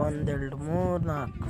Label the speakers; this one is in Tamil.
Speaker 1: ಒಂದೆರಡು ಮೂರು ನಾಲ್ಕು